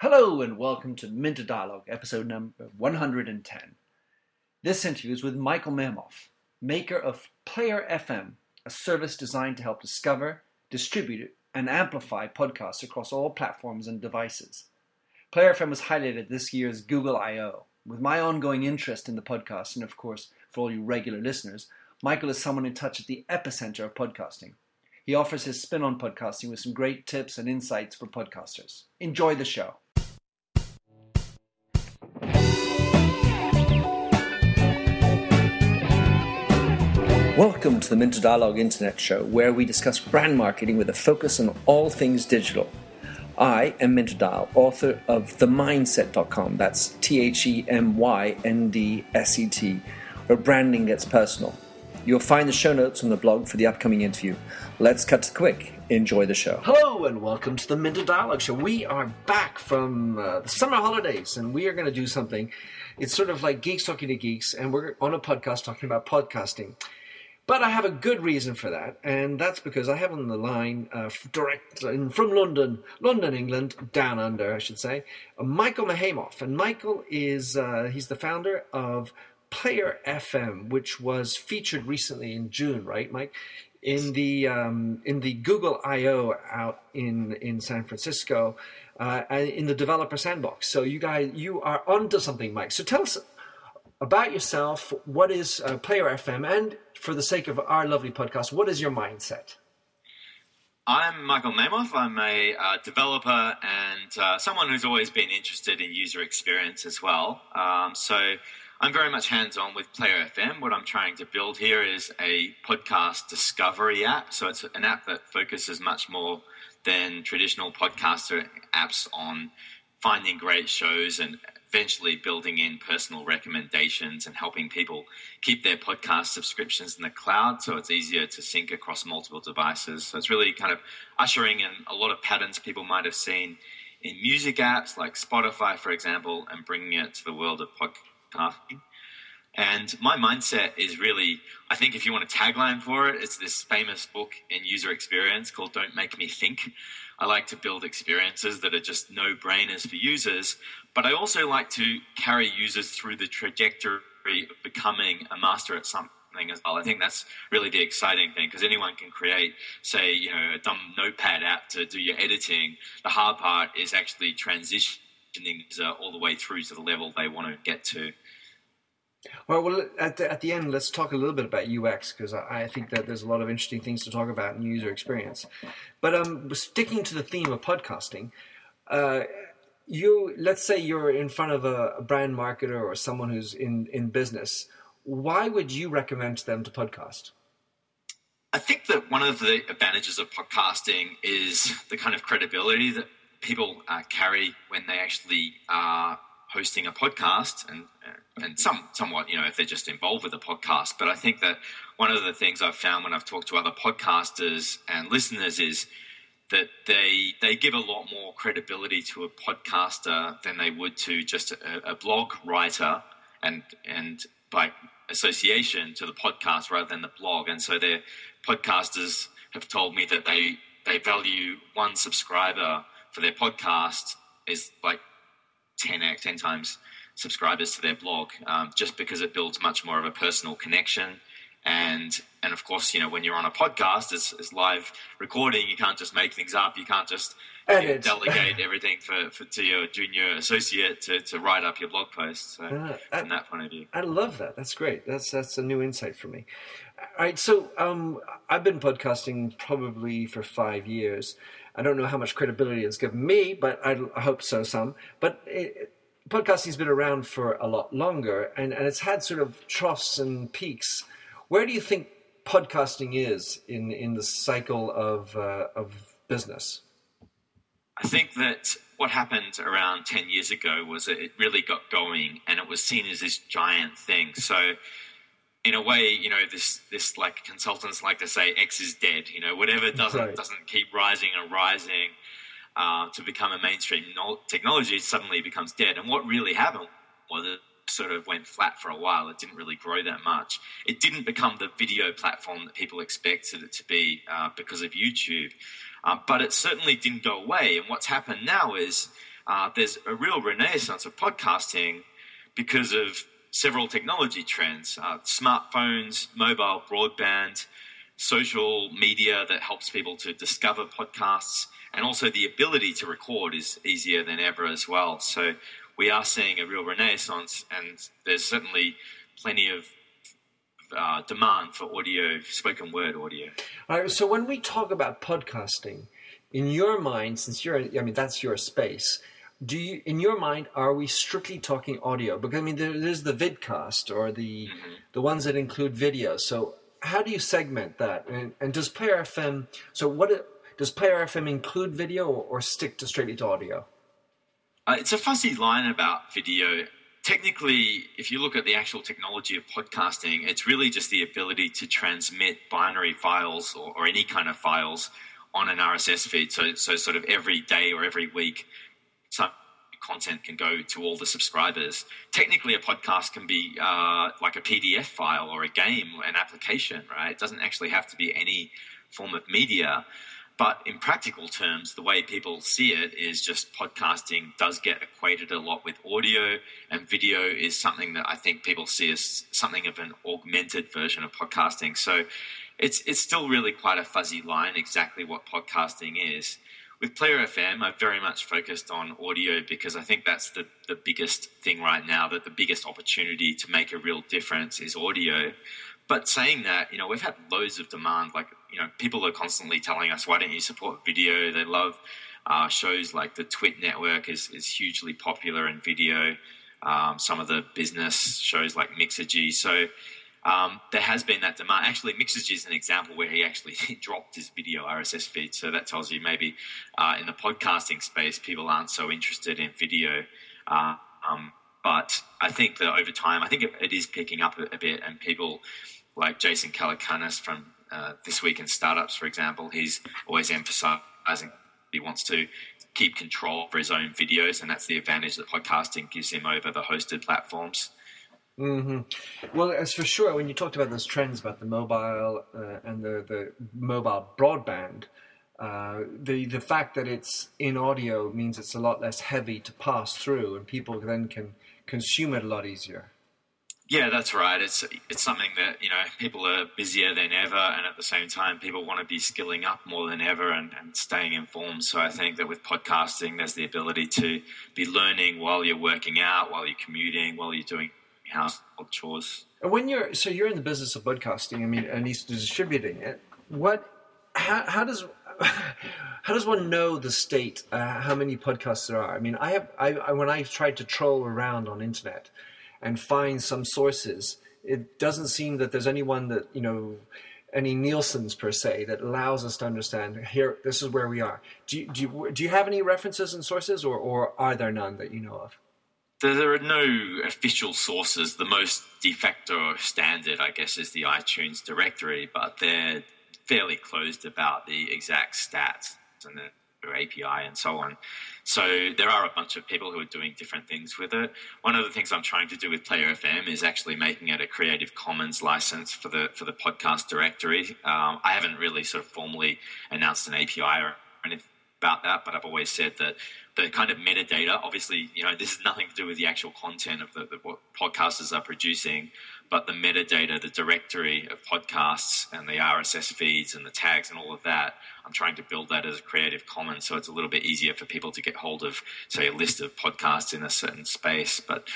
Hello and welcome to Minter Dialogue, episode number 110. This interview is with Michael Mahemoff, maker of Player FM, a service designed to help discover, distribute, and amplify podcasts across all platforms and devices. Player FM was highlighted at this year's Google I.O. With my ongoing interest in the podcast, and of course, for all you regular listeners, Michael is someone in touch at the epicenter of podcasting. He offers his spin on podcasting with some great tips and insights for podcasters. Enjoy the show. Welcome to the Minter Dialogue Internet Show, where we discuss brand marketing with a focus on all things digital. I am Minter Dial, author of TheMyndset.com. That's T H E M Y N D S E T, where branding gets personal. You'll find the show notes on the blog for the upcoming interview. Let's cut to quick. Enjoy the show. Hello and welcome to the Minter Dialogue Show. We are back from uh, the summer holidays and we are going to do something. It's sort of like geeks talking to geeks, and we're on a podcast talking about podcasting. But I have a good reason for that, and that's because I have on the line uh, direct from London, London, England, down under, I should say, uh, Michael Mahemoff. And Michael is uh, he's the founder of Player FM, which was featured recently in June, right, Mike? In the um, in the Google I/O out in in San Francisco, uh, in the developer sandbox. So you guys, you are onto something, Mike. So tell us about yourself. What is uh, Player FM? And for the sake of our lovely podcast, what is your mindset? I'm Michael Mahemoff. I'm a uh, developer and uh, someone who's always been interested in user experience as well. Um, so I'm very much hands on with Player FM. What I'm trying to build here is a podcast discovery app. So it's an app that focuses much more than traditional podcaster apps on finding great shows and eventually building in personal recommendations and helping people keep their podcast subscriptions in the cloud so it's easier to sync across multiple devices. So it's really kind of ushering in a lot of patterns people might have seen in music apps like Spotify, for example, and bringing it to the world of podcasting. And my mindset is really, I think if you want a tagline for it, it's this famous book in user experience called Don't Make Me Think. I like to build experiences that are just no brainers for users, but I also like to carry users through the trajectory of becoming a master at something as well. I think that's really the exciting thing because anyone can create, say, you know, a dumb notepad app to do your editing. The hard part is actually transitioning all the way through to the level they want to get to. Well, well, at the, at the end, let's talk a little bit about UX because I, I, think that there's a lot of interesting things to talk about in user experience. But um, sticking to the theme of podcasting, uh, you let's say you're in front of a, a, brand marketer or someone who's in in business. Why would you recommend them to podcast? I think that one of the advantages of podcasting is the kind of credibility that people uh, carry when they actually are hosting a podcast and and some somewhat you know if they're just involved with a podcast. But i think that one of the things i've found when i've talked to other podcasters and listeners is that they they give a lot more credibility to a podcaster than they would to just a, a blog writer and and by association to the podcast rather than the blog. And so their podcasters have told me that they they value one subscriber for their podcast is like 10x, 10 times subscribers to their blog, um, just because it builds much more of a personal connection. And and of course, you know, when you're on a podcast, it's, it's live recording. You can't just make things up. You can't just you know, delegate everything for, for, to your junior associate to, to write up your blog post. So uh, from I, that point of view, I love that. That's great. That's that's a new insight for me. All right, so um, I've been podcasting probably for five years. I don't know how much credibility it's given me, but I, I hope so some. But it, podcasting's been around for a lot longer, and, and it's had sort of troughs and peaks. Where do you think podcasting is in in the cycle of uh, of business? I think that what happened around 10 years ago was that it really got going and it was seen as this giant thing. So in a way, you know, this this like consultants like to say X is dead. You know, whatever doesn't right. doesn't keep rising and rising uh, to become a mainstream technology suddenly becomes dead. And what really happened was it sort of went flat for a while. It didn't really grow that much. It didn't become the video platform that people expected it to be uh, because of YouTube. Uh, but it certainly didn't go away. And what's happened now is uh, there's a real renaissance of podcasting because of several technology trends uh, smartphones, mobile broadband, social media that helps people to discover podcasts, and also the ability to record is easier than ever as well. So we are seeing a real renaissance, and there's certainly plenty of uh, demand for audio, spoken word audio. All right. So when we talk about podcasting, in your mind, since you're, I mean, that's your space. Do you, in your mind, are we strictly talking audio? Because I mean, there, there's the vidcast or the mm-hmm. the ones that include video. So how do you segment that? And, and does Player FM? So what does Player FM include video or, or stick to strictly to audio? Uh, it's a fuzzy line about video technically, if you look at the actual technology of podcasting, it's really just the ability to transmit binary files or, or, any kind of files on an RSS feed. So, so sort of every day or every week, some content can go to all the subscribers. Technically, a podcast can be uh, like a PDF file or a game, an application, right? It doesn't actually have to be any form of media. But in practical terms, the way people see it is just podcasting does get equated a lot with audio, and video is something that I think people see as something of an augmented version of podcasting. So it's it's still really quite a fuzzy line exactly what podcasting is. With Player FM, I've very much focused on audio because I think that's the, the biggest thing right now, that the biggest opportunity to make a real difference is audio. But saying that, you know, we've had loads of demand. Like, you know, people are constantly telling us, why don't you support video? They love uh, shows like the Twit Network is, is hugely popular in video. Um, some of the business shows like Mixergy. So um, there has been that demand. Actually, Mixergy is an example where he actually dropped his video RSS feed. So that tells you maybe uh, in the podcasting space, people aren't so interested in video. Uh, um, but I think that over time, I think it, it is picking up a, a bit, and people like Jason Calacanis from uh, This Week in Startups, for example, he's always emphasizing he wants to keep control for his own videos, and that's the advantage that podcasting gives him over the hosted platforms. Mm-hmm. Well, as for sure, when you talked about those trends about the mobile uh, and the, the mobile broadband, uh, the the fact that it's in audio means it's a lot less heavy to pass through, and people then can consume it a lot easier. Yeah, that's right. It's it's something that you know people are busier than ever, and at the same time, people want to be skilling up more than ever and, and staying informed. So I think that with podcasting, there's the ability to be learning while you're working out, while you're commuting, while you're doing household chores. And when you're so you're in the business of podcasting, I mean, and he's distributing it. What? How, how does how does one know the state? Uh, how many podcasts there are? I mean, I have I, I when I've tried to troll around on internet and find some sources. It doesn't seem that there's anyone that you know, any Nielsen's per se that allows us to understand here. This is where we are. Do you, do you, do you have any references and sources, or or are there none that you know of? There are no official sources. The most de facto standard, I guess, is the iTunes directory, but they're fairly closed about the exact stats and API and so on. So there are a bunch of people who are doing different things with it. One of the things I'm trying to do with Player FM is actually making it a Creative Commons license for the for the podcast directory. Um, I haven't really sort of formally announced an API or anything about that, but I've always said that the kind of metadata, obviously, you know, this has nothing to do with the actual content of the, the, what podcasters are producing, but the metadata, the directory of podcasts and the RSS feeds and the tags and all of that, I'm trying to build that as a Creative Commons so it's a little bit easier for people to get hold of, say, a list of podcasts in a certain space. But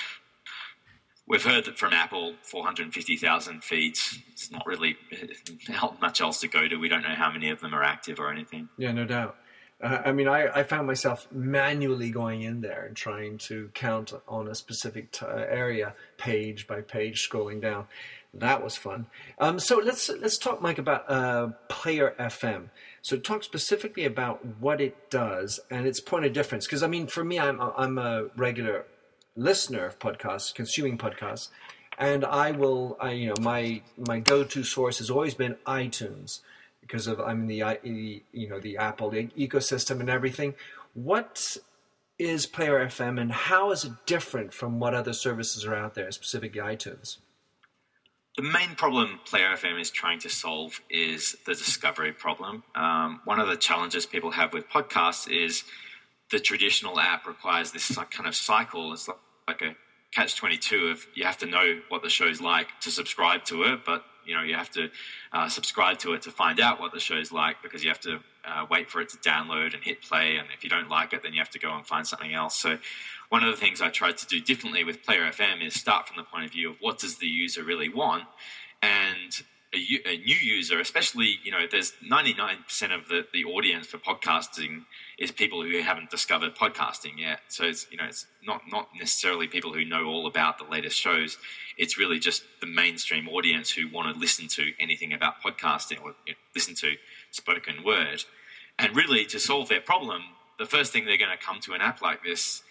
we've heard that from Apple, 450,000 feeds. It's not really much else to go to. We don't know how many of them are active or anything. Yeah, no doubt. Uh, I mean, I, I, found myself manually going in there and trying to count on a specific t- area, page by page, scrolling down. That was fun. Um, so let's let's talk, Mike, about uh, Player FM. So talk specifically about what it does and its point of difference. Because I mean, for me, I'm I'm a regular listener of podcasts, consuming podcasts, and I will, I, you know, my my go-to source has always been iTunes because of I'm in the you know the Apple ecosystem and everything. What is Player FM and how is it different from what other services are out there, specifically iTunes? The main problem Player FM is trying to solve is the discovery problem. Um, one of the challenges people have with podcasts is the traditional app requires this kind of cycle. It's like a catch 22 of you have to know what the show's like to subscribe to it, but you know you have to uh, subscribe to it to find out what the show's like because you have to uh, wait for it to download and hit play, and if you don't like it, then you have to go and find something else. So one of the things I tried to do differently with Player FM is start from the point of view of what does the user really want, and a, a, new user, especially, you know, there's 99% of the, the audience for podcasting is people who haven't discovered podcasting yet. So it's, you know, it's not, not necessarily people who know all about the latest shows. It's really just the mainstream audience who want to listen to anything about podcasting or you know, listen to spoken word. And really, to solve their problem, the first thing they're going to come to an app like this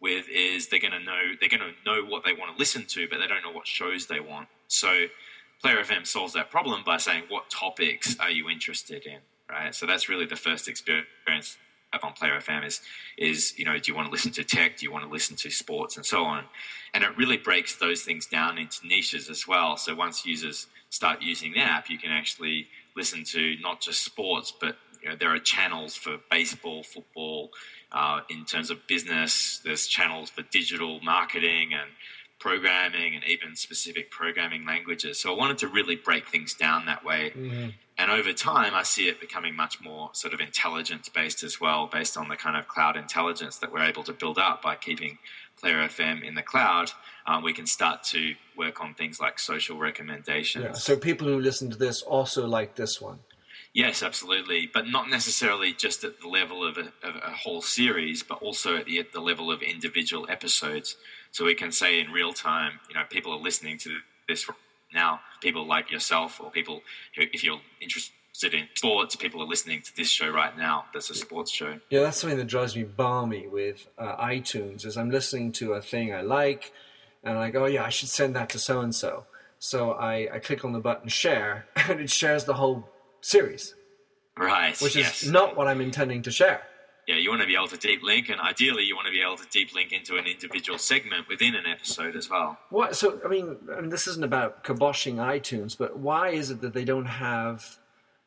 with is they're going to know they're going to know what they want to listen to, but they don't know what shows they want. So Player FM solves that problem by saying, what topics are you interested in? Right. So that's really the first experience up on Player FM is, is, you know, do you want to listen to tech? Do you want to listen to sports and so on? And it really breaks those things down into niches as well. So once users start using the app, you can actually listen to not just sports, but you know, there are channels for baseball, football, uh, in terms of business. There's channels for digital marketing and programming and even specific programming languages. So I wanted to really break things down that way. Mm-hmm. And over time, I see it becoming much more sort of intelligence based as well, based on the kind of cloud intelligence that we're able to build up by keeping Player FM in the cloud. Um, we can start to work on things like social recommendations. Yeah, so people who listen to this also like this one. Yes, absolutely, but not necessarily just at the level of a, of a whole series, but also at the, at the level of individual episodes. So we can say in real time, you know, people are listening to this now. People like yourself, or people who, if you're interested in sports, people are listening to this show right now. That's a sports show. Yeah, that's something that drives me balmy with uh, iTunes. Is I'm listening to a thing I like, and I go, oh, yeah, I should send that to so and so. So I, I click on the button share, and it shares the whole series. Right. Which yes. is not what I'm intending to share yeah, you want to be able to deep link, and ideally, you want to be able to deep link into an individual segment within an episode as well. What? So, I mean, I mean, this isn't about kiboshing iTunes, but why is it that they don't have?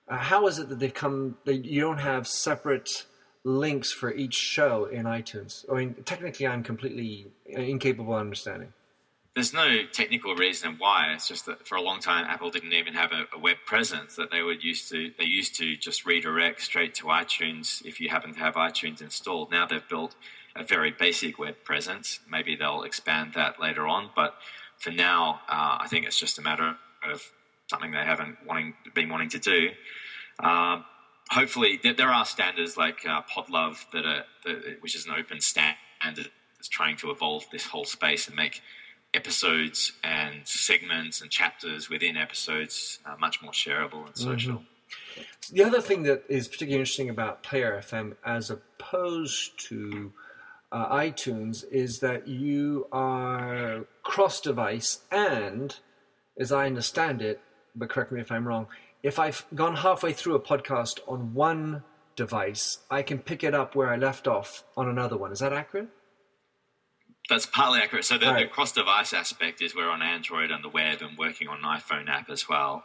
Uh, how is it that they come? They, you don't have separate links for each show in iTunes. I mean, technically, I'm completely incapable of understanding there's no technical reason why. It's just that for a long time, Apple didn't even have a, a, web presence that they would used to. They used to just redirect straight to iTunes if you happen to have iTunes installed. Now they've built a very basic web presence. Maybe they'll expand that later on, but for now, uh, I think it's just a matter of something they haven't wanting been wanting to do. Uh, hopefully, there, there, are standards like uh, Podlove that are, that, which is an open standard that's trying to evolve this whole space and make episodes and segments and chapters within episodes uh, much more shareable and mm-hmm. social. Mm-hmm. The other thing that is particularly interesting about Player FM as opposed to uh, iTunes is that you are cross device and, as I understand it, but correct me if I'm wrong, if I've gone halfway through a podcast on one device, I can pick it up where I left off on another one. Is that accurate? That's partly accurate. So the, right. the cross-device aspect is we're on Android and the web and working on an iPhone app as well.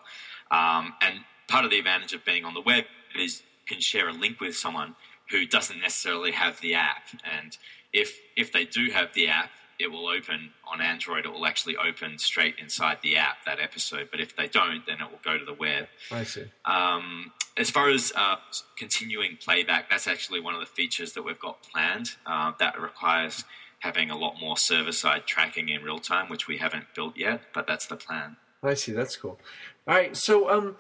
Um, and part of the advantage of being on the web is you can share a link with someone who doesn't necessarily have the app. And if if they do have the app, it will open on Android. It will actually open straight inside the app that episode. But if they don't, then it will go to the web. I see. Um, as far as uh, continuing playback, that's actually one of the features that we've got planned. Uh, that requires having a lot more server side tracking in real time, which we haven't built yet, but that's the plan. I see. That's cool. All right. So, um,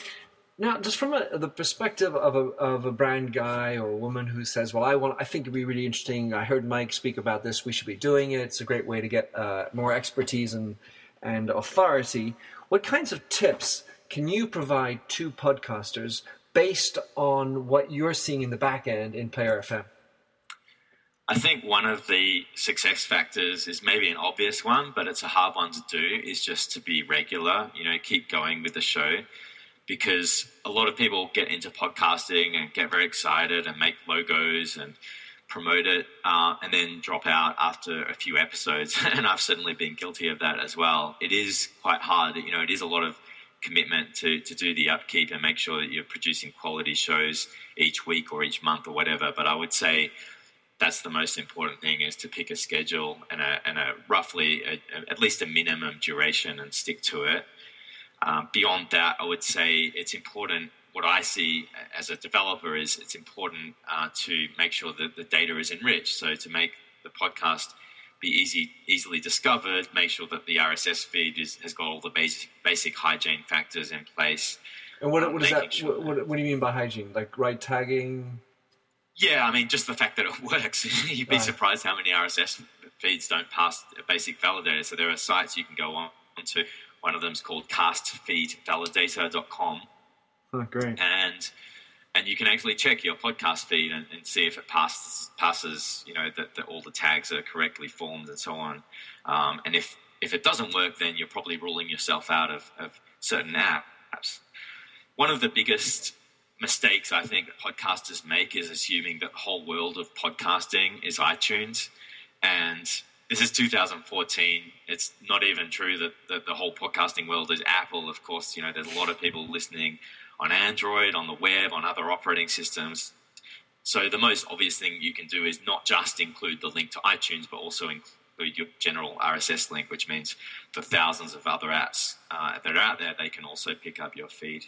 now, just from a, the perspective of a, of a brand guy or a woman who says, "Well, I want, I think it'd be really interesting. I heard Mike speak about this. We should be doing it. It's a great way to get uh, more expertise and and authority." What kinds of tips can you provide to podcasters based on what you're seeing in the back end in Player FM? I think one of the success factors is maybe an obvious one, but it's a hard one to do, is just to be regular, you know, keep going with the show. Because a lot of people get into podcasting and get very excited and make logos and promote it uh, and then drop out after a few episodes. and I've certainly been guilty of that as well. It is quite hard, you know, it is a lot of commitment to, to do the upkeep and make sure that you're producing quality shows each week or each month or whatever. But I would say that's the most important thing is to pick a schedule and a, and a roughly a, a, at least a minimum duration and stick to it. Um, beyond that, I would say it's important. What I see as a developer is it's important uh, to make sure that the data is enriched. So to make the podcast be easy, easily discovered, make sure that the RSS feed is, has got all the basic, basic hygiene factors in place. And what, um, what is that? Sure what, what, what, do you mean by hygiene? Like right tagging? Yeah, I mean just the fact that it works. You'd be right. surprised how many RSS feeds don't pass a basic validator. So there are sites you can go on to. One of them is called castfeedvalidator.com. Oh, great. And and you can actually check your podcast feed and, and see if it passes, passes you know, that, that, all the tags are correctly formed and so on. Um, and if, if it doesn't work, then you're probably ruling yourself out of, of certain apps. One of the biggest mistakes I think podcasters make is assuming that the whole world of podcasting is iTunes. And this is 2014. It's not even true that, that the whole podcasting world is Apple. Of course, you know, there's a lot of people listening on Android, on the web, on other operating systems. So the most obvious thing you can do is not just include the link to iTunes, but also include your general RSS link, which means the thousands of other apps uh, that are out there, they can also pick up your feed.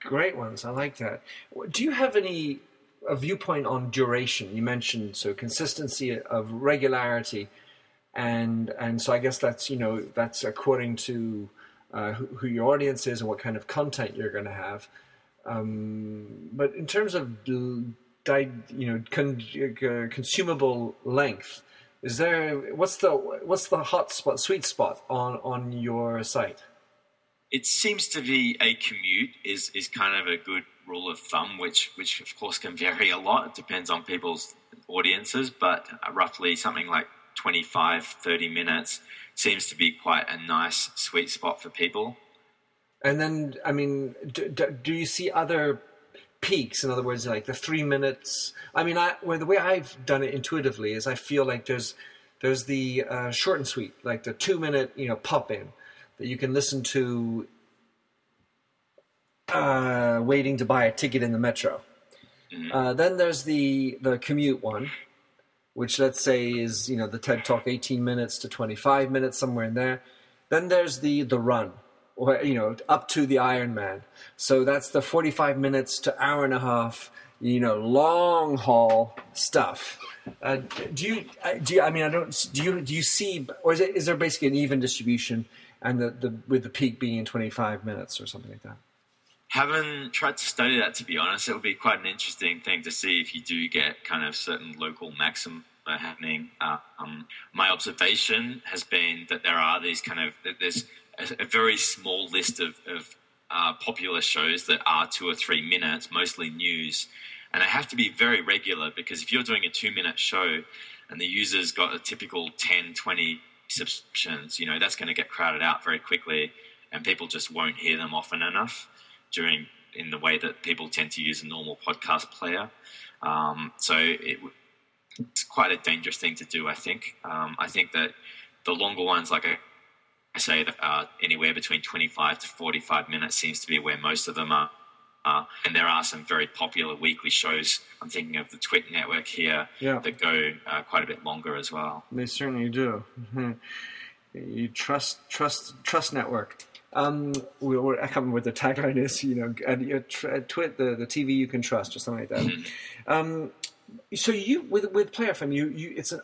Great ones. I like that. Do you have any a viewpoint on duration? You mentioned so consistency of regularity and and so I guess that's you know that's according to uh, who, who, your audience is and what kind of content you're going to have. Um, but in terms of you know con- uh, consumable length, is there what's the what's the hot spot, sweet spot on on your site? It seems to be a commute is is kind of a good rule of thumb, which which of course can vary a lot. It depends on people's audiences, but roughly something like 25, 30 minutes seems to be quite a nice sweet spot for people. And then, I mean, do, do you see other peaks? In other words, like the three minutes. I mean, I well, the way I've done it intuitively is I feel like there's there's the uh, short and sweet, like the two minute, you know, pop in that you can listen to uh, waiting to buy a ticket in the metro. Mm-hmm. Uh, then there's the the commute one, which let's say is you know the TED Talk 18 minutes to 25 minutes somewhere in there. Then there's the the run, or you know up to the Ironman. So that's the 45 minutes to hour and a half. You know, long haul stuff. Uh, do you do you, I mean I don't do you do you see or is it is there basically an even distribution and the, the with the peak being in 25 minutes or something like that? haven't tried to study that to be honest. It would be quite an interesting thing to see if you do get kind of certain local maxima happening. Uh, um, my observation has been that there are these kind of there's a, a very small list of, of uh, popular shows that are two or three minutes, mostly news, and they have to be very regular because if you're doing a two minute show and the user's got a typical 10, 20 subscriptions, you know that's going to get crowded out very quickly, and people just won't hear them often enough during in the way that people tend to use a normal podcast player. Um, so it, it's quite a dangerous thing to do. I think. Um, I think that the longer ones, like I say, that are anywhere between 25 to 45 minutes, seems to be where most of them are. Uh, and there are some very popular weekly shows. I'm thinking of the Twit Network here yeah. that go uh, quite a bit longer as well. They certainly do. You trust, trust, trust network. Um, we, I can't remember what the tagline is. You know, and, uh, tr- twit the, the TV you can trust, or something like that. Mm-hmm. Um, so you with with PlayerFM, you you it's an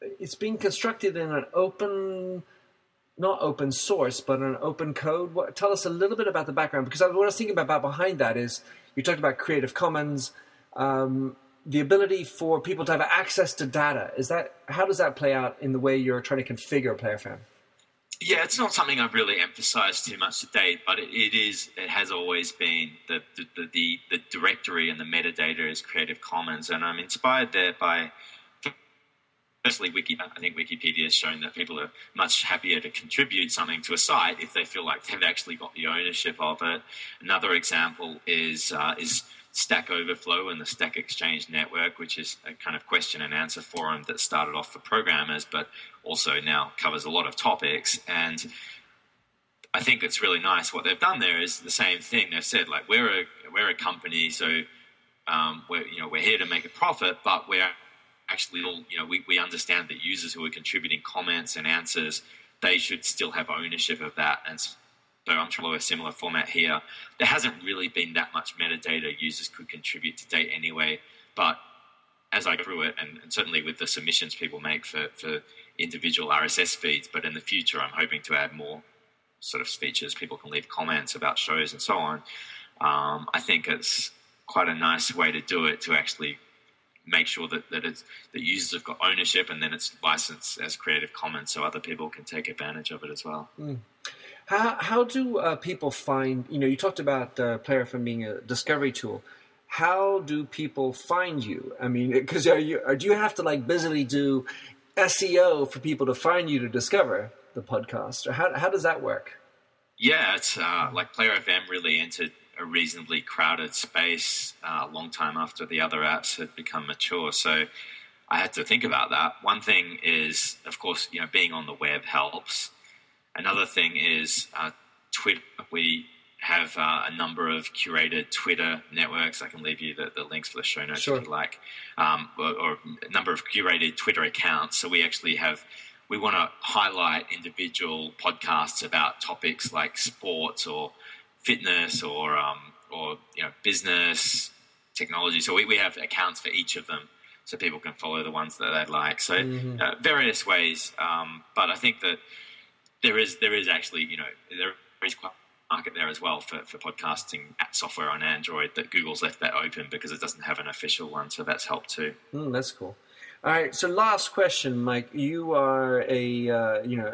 it's being constructed in an open, not open source, but an open code. What, tell us a little bit about the background, because what I was thinking about behind that is you talked about Creative Commons. Um, the ability for people to have access to data is that how does that play out in the way you're trying to configure PlayerFM? Yeah, it's not something I've really emphasized too much to date, but it, it is. It has always been the the, the the directory and the metadata is Creative Commons, and I'm inspired there by. Firstly, Wiki. I think Wikipedia has shown that people are much happier to contribute something to a site if they feel like they've actually got the ownership of it. Another example is uh, is Stack Overflow and the Stack Exchange Network, which is a kind of question and answer forum that started off for programmers, but also now covers a lot of topics. And I think it's really nice. What they've done there is the same thing. They've said like we're a we're a company, so um, we're you know we're here to make a profit, but we're actually all, you know, we, we understand that users who are contributing comments and answers, they should still have ownership of that. And so I'm trying to a similar format here. There hasn't really been that much metadata users could contribute to date anyway, but as I grew it, and, and, certainly with the submissions people make for, for individual RSS feeds, but in the future, I'm hoping to add more sort of features. People can leave comments about shows and so on. Um, I think it's quite a nice way to do it to actually make sure that, that, it's, that users have got ownership and then it's licensed as Creative Commons so other people can take advantage of it as well. Mm. How, how do uh, people find, you know, you talked about uh, Player FM being a discovery tool. How do people find you? I mean, because are you, or do you have to like busily do SEO for people to find you to discover the podcast? Or how, how does that work? Yeah, it's uh, like Player FM really entered a reasonably crowded space uh, a long time after the other apps had become mature. So I had to think about that. One thing is, of course, you know, being on the web helps. Another thing is uh, Twitter. We have uh, a number of curated Twitter networks. I can leave you the, the links for the show notes sure. if you like, um, or, or, a number of curated Twitter accounts. So we actually have. We want to highlight individual podcasts about topics like sports or fitness or um, or you know business technology. So we, we have accounts for each of them, so people can follow the ones that they'd like. So mm-hmm. uh, various ways, um, but I think that there is there is actually you know there is quite a market there as well for, for podcasting software on Android that Google's left that open because it doesn't have an official one, so that's helped too. Mm, that's cool. All right, so last question, Mike. You are a uh, you know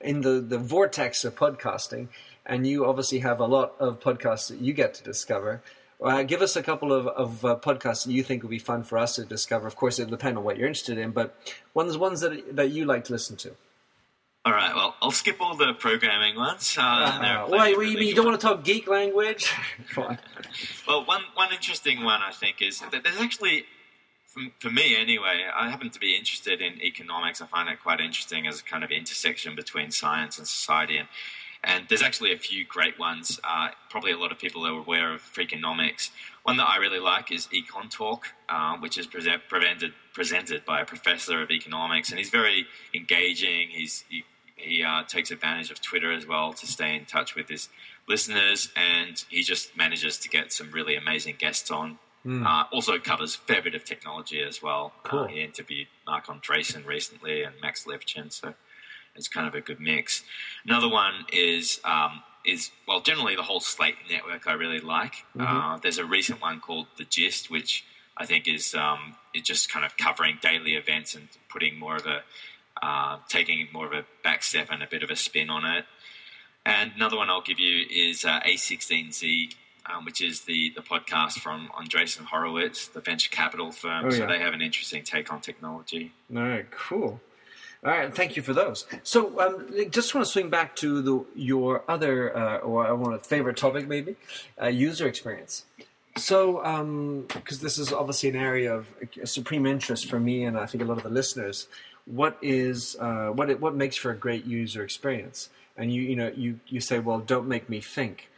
in the the vortex of podcasting and you obviously have a lot of podcasts that you get to discover. Uh, give us a couple of, of uh, podcasts that you think would be fun for us to discover. Of course, it'll depend on what you're interested in, but ones ones that that you like to listen to. All right. Well, I'll skip all the programming ones. Uh, uh, wait, wait, you mean you don't want to talk geek language? well, one one interesting one I think is that there's actually, for me anyway, I happen to be interested in economics. I find it quite interesting as a kind of intersection between science and society. And and there's actually a few great ones. Uh, probably a lot of people are aware of Freakonomics. One that I really like is Econ Talk, uh, which is present, presented by a professor of economics, and he's very engaging. He's, he, he uh, takes advantage of Twitter as well to stay in touch with his listeners, and he just manages to get some really amazing guests on. Mm. also covers a fair bit of technology as well. Uh, he interviewed Marc Andreessen recently and Max Levchin, so it's kind of a good mix. Another one is um, is well, generally the whole Slate network I really like. Mm-hmm. Uh, there's a recent one called The Gist, which I think is um, just kind of covering daily events and putting more of a uh, taking more of a back step and a bit of a spin on it. And another one I'll give you is uh, A16Z, um, which is the, the podcast from Andreessen Horowitz, the venture capital firm. Oh, yeah. So they have an interesting take on technology. All right, cool. All right, thank you for those. So, um, just want to swing back to the your other, uh, or I want a favorite topic, maybe, uh, user experience. So, because um, this is obviously an area of supreme interest for me, and I think a lot of the listeners. What is uh, what it, what makes for a great user experience? And you you know you you say, well, don't make me think.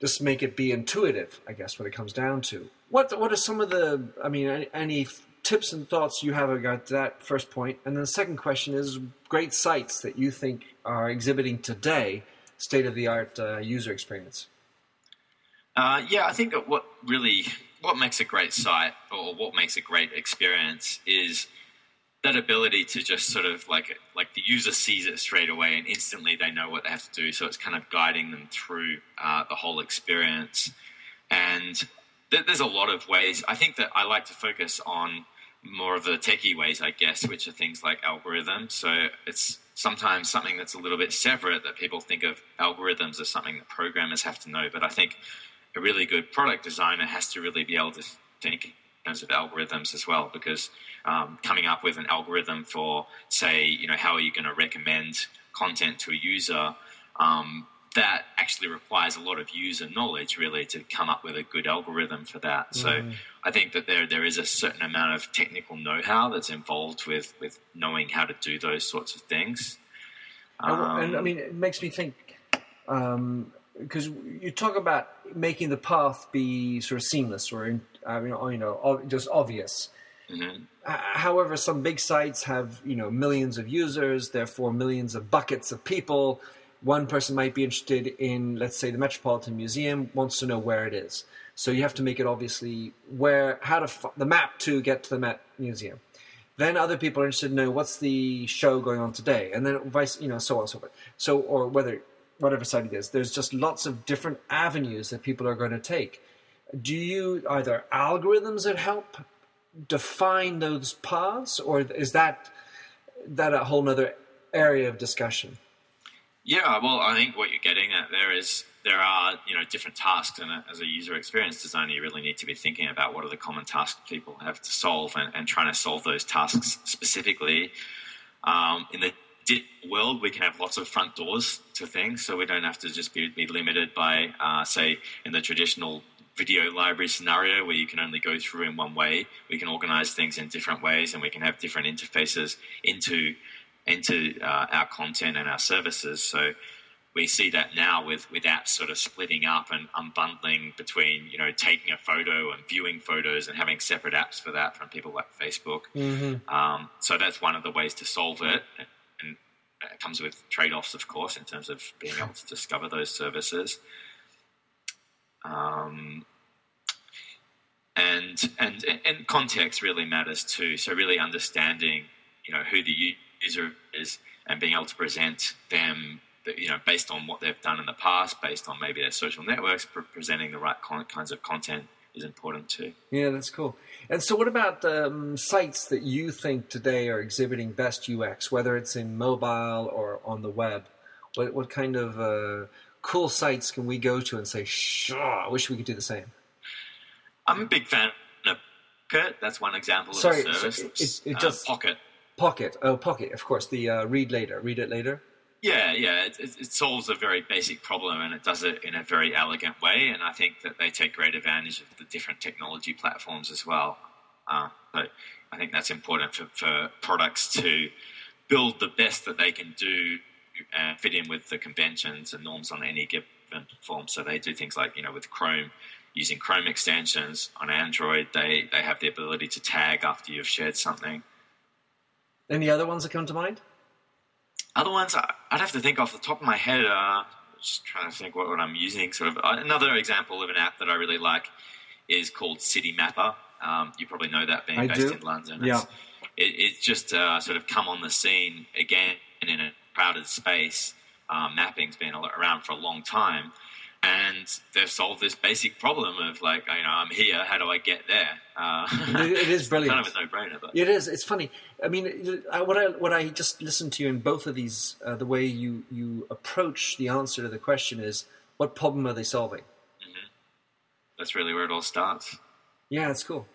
Just make it be intuitive. I guess what it comes down to. What what are some of the? I mean, any tips and thoughts you have about that first point? And then the second question is great sites that you think are exhibiting today state of the art uh, user experience. Uh, yeah, I think that what really what makes a great site or what makes a great experience is that ability to just sort of like like the user sees it straight away and instantly they know what they have to do. So it's kind of guiding them through uh, the whole experience. And th- there's a lot of ways. I think that I like to focus on more of the techie ways, I guess, which are things like algorithms. So it's sometimes something that's a little bit separate that people think of algorithms as something that programmers have to know. But I think a really good product designer has to really be able to think in terms of algorithms as well, because um, coming up with an algorithm for, say, you know, how are you going to recommend content to a user? Um, that actually requires a lot of user knowledge really to come up with a good algorithm for that. So mm. I think that there there is a certain amount of technical know-how that's involved with with knowing how to do those sorts of things. Um, and, I mean, it makes me think because um, you talk about making the path be sort of seamless or I mean, you know, just obvious. Mm-hmm. However, some big sites have you know millions of users, therefore millions of buckets of people. One person might be interested in, let's say, the Metropolitan Museum, wants to know where it is. So you have to make it obviously where how to f- the map to get to the Met Museum. Then other people are interested to know what's the show going on today, and then vice, you know, so on and so forth. So, or whether whatever site it is, there's just lots of different avenues that people are going to take. Do you are there algorithms that help define those paths, or is that that a whole other area of discussion? Yeah, well, I think what you're getting at there is there are you know different tasks, and as a user experience designer, you really need to be thinking about what are the common tasks people have to solve, and, and trying to solve those tasks specifically. Um, in the world, we can have lots of front doors to things, so we don't have to just be, be limited by, uh, say, in the traditional video library scenario where you can only go through in one way. We can organize things in different ways, and we can have different interfaces into into uh, our content and our services. So we see that now with, with apps sort of splitting up and unbundling between you know taking a photo and viewing photos and having separate apps for that from people like Facebook. Mm-hmm. Um, so that's one of the ways to solve it, and it comes with trade offs, of course, in terms of being able to discover those services. Um, and and and context really matters too. So really understanding, you know, who the user is and being able to present them, you know, based on what they've done in the past, based on maybe their social networks, pre- presenting the right kinds of content is important too. Yeah, that's cool. And so, what about um, sites that you think today are exhibiting best UX, whether it's in mobile or on the web? What, what kind of uh, cool sites can we go to and say, "Sure, I wish we could do the same"? I'm a big fan of Pocket. That's one example of Sorry, a service. it, it, uh, just Pocket. Pocket. Oh, Pocket. Of course, the uh, read later. Read it later. Yeah, yeah, it, it, it, solves a very basic problem and it does it in a very elegant way. And I think that they take great advantage of the different technology platforms as well. Uh, but I think that's important for, for products to build the best that they can do and fit in with the conventions and norms on any given platform. So they do things like, you know, with Chrome, using Chrome extensions on Android, they, they have the ability to tag after you've shared something. Any other ones that come to mind? Other ones, I'd have to think off the top of my head. Uh, just trying to think what, what, I'm using. Sort of uh, another example of an app that I really like is called Citymapper. Um, you probably know that being I based do. in London. Yeah. It's, it, it's just uh, sort of come on the scene again in a crowded space. Um, mapping's been around for a long time, and they've solved this basic problem of like, you know, I'm here. How do I get there? Uh, it, is brilliant. kind of a no-brainer, but It is. It's funny. I mean, I, what I what I just listened to you in both of these, uh, the way you you approach the answer to the question is, what problem are they solving? that's really where it all starts. Yeah, it's cool.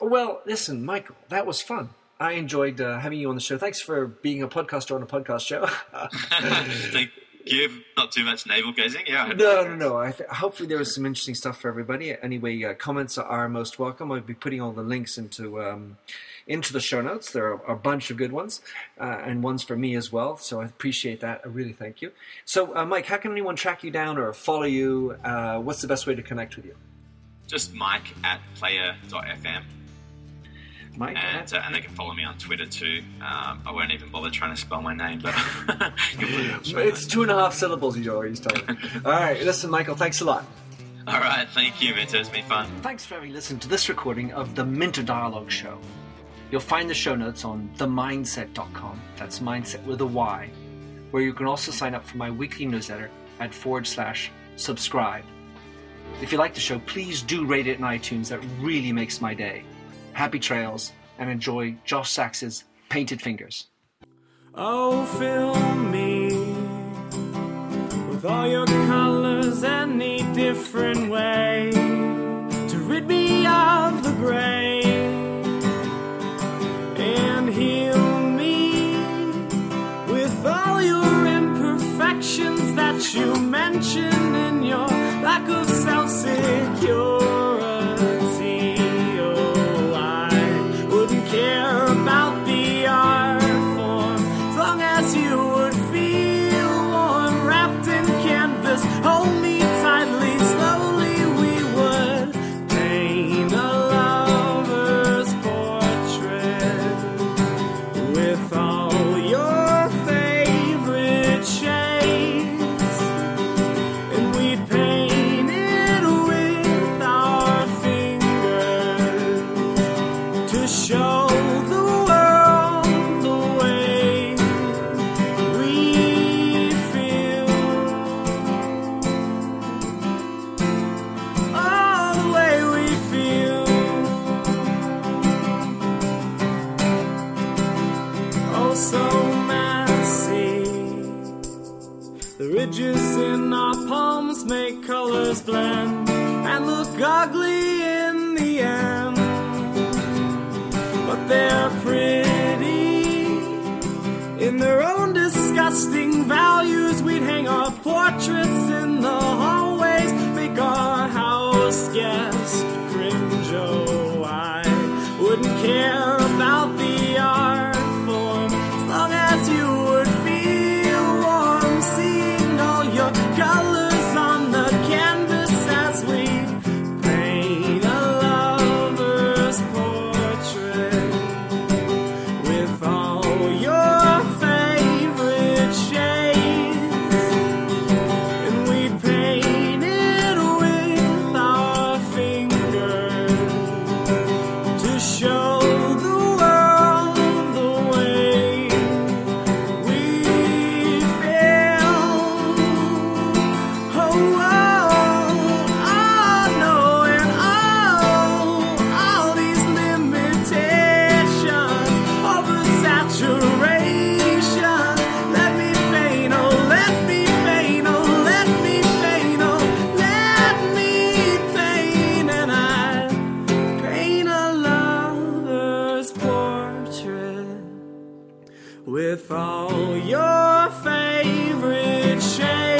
Well, listen, Michael, that was fun. I enjoyed uh, having you on the show. Thanks for being a podcaster on a podcast show. Thank you. Not too much navel gazing. Yeah. No, no, no. I th- hopefully there was some interesting stuff for everybody. Anyway, uh, comments are most welcome. I'll be putting all the links into um, into the show notes. There are a bunch of good ones uh, and ones for me as well. So I appreciate that. I really thank you. So, uh, Mike, how can anyone track you down or follow you? Uh, what's the best way to connect with you? Just Mike at player.fm. Mike, And, uh, and they can follow me on Twitter too. Um, I won't even bother trying to spell my name, but you'll put it on show it's two and a half syllables. You always tell me. all right, listen, Michael. Thanks a lot. All right. Thank you, Minter. It's been fun. Thanks for having listened to this recording of the Minter Dialogue Show. You'll find the show notes on themyndset.com. That's mindset with a Y, where you can also sign up for my weekly newsletter at forward slash subscribe. If you like the show, please do rate it in iTunes. That really makes my day. Happy trails and enjoy Josh Sachs's Painted Fingers. Oh, fill me with all your colors, any different way to rid me of the gray and heal me with all your imperfections that you mention in your lack of self security. with all your favorite shades.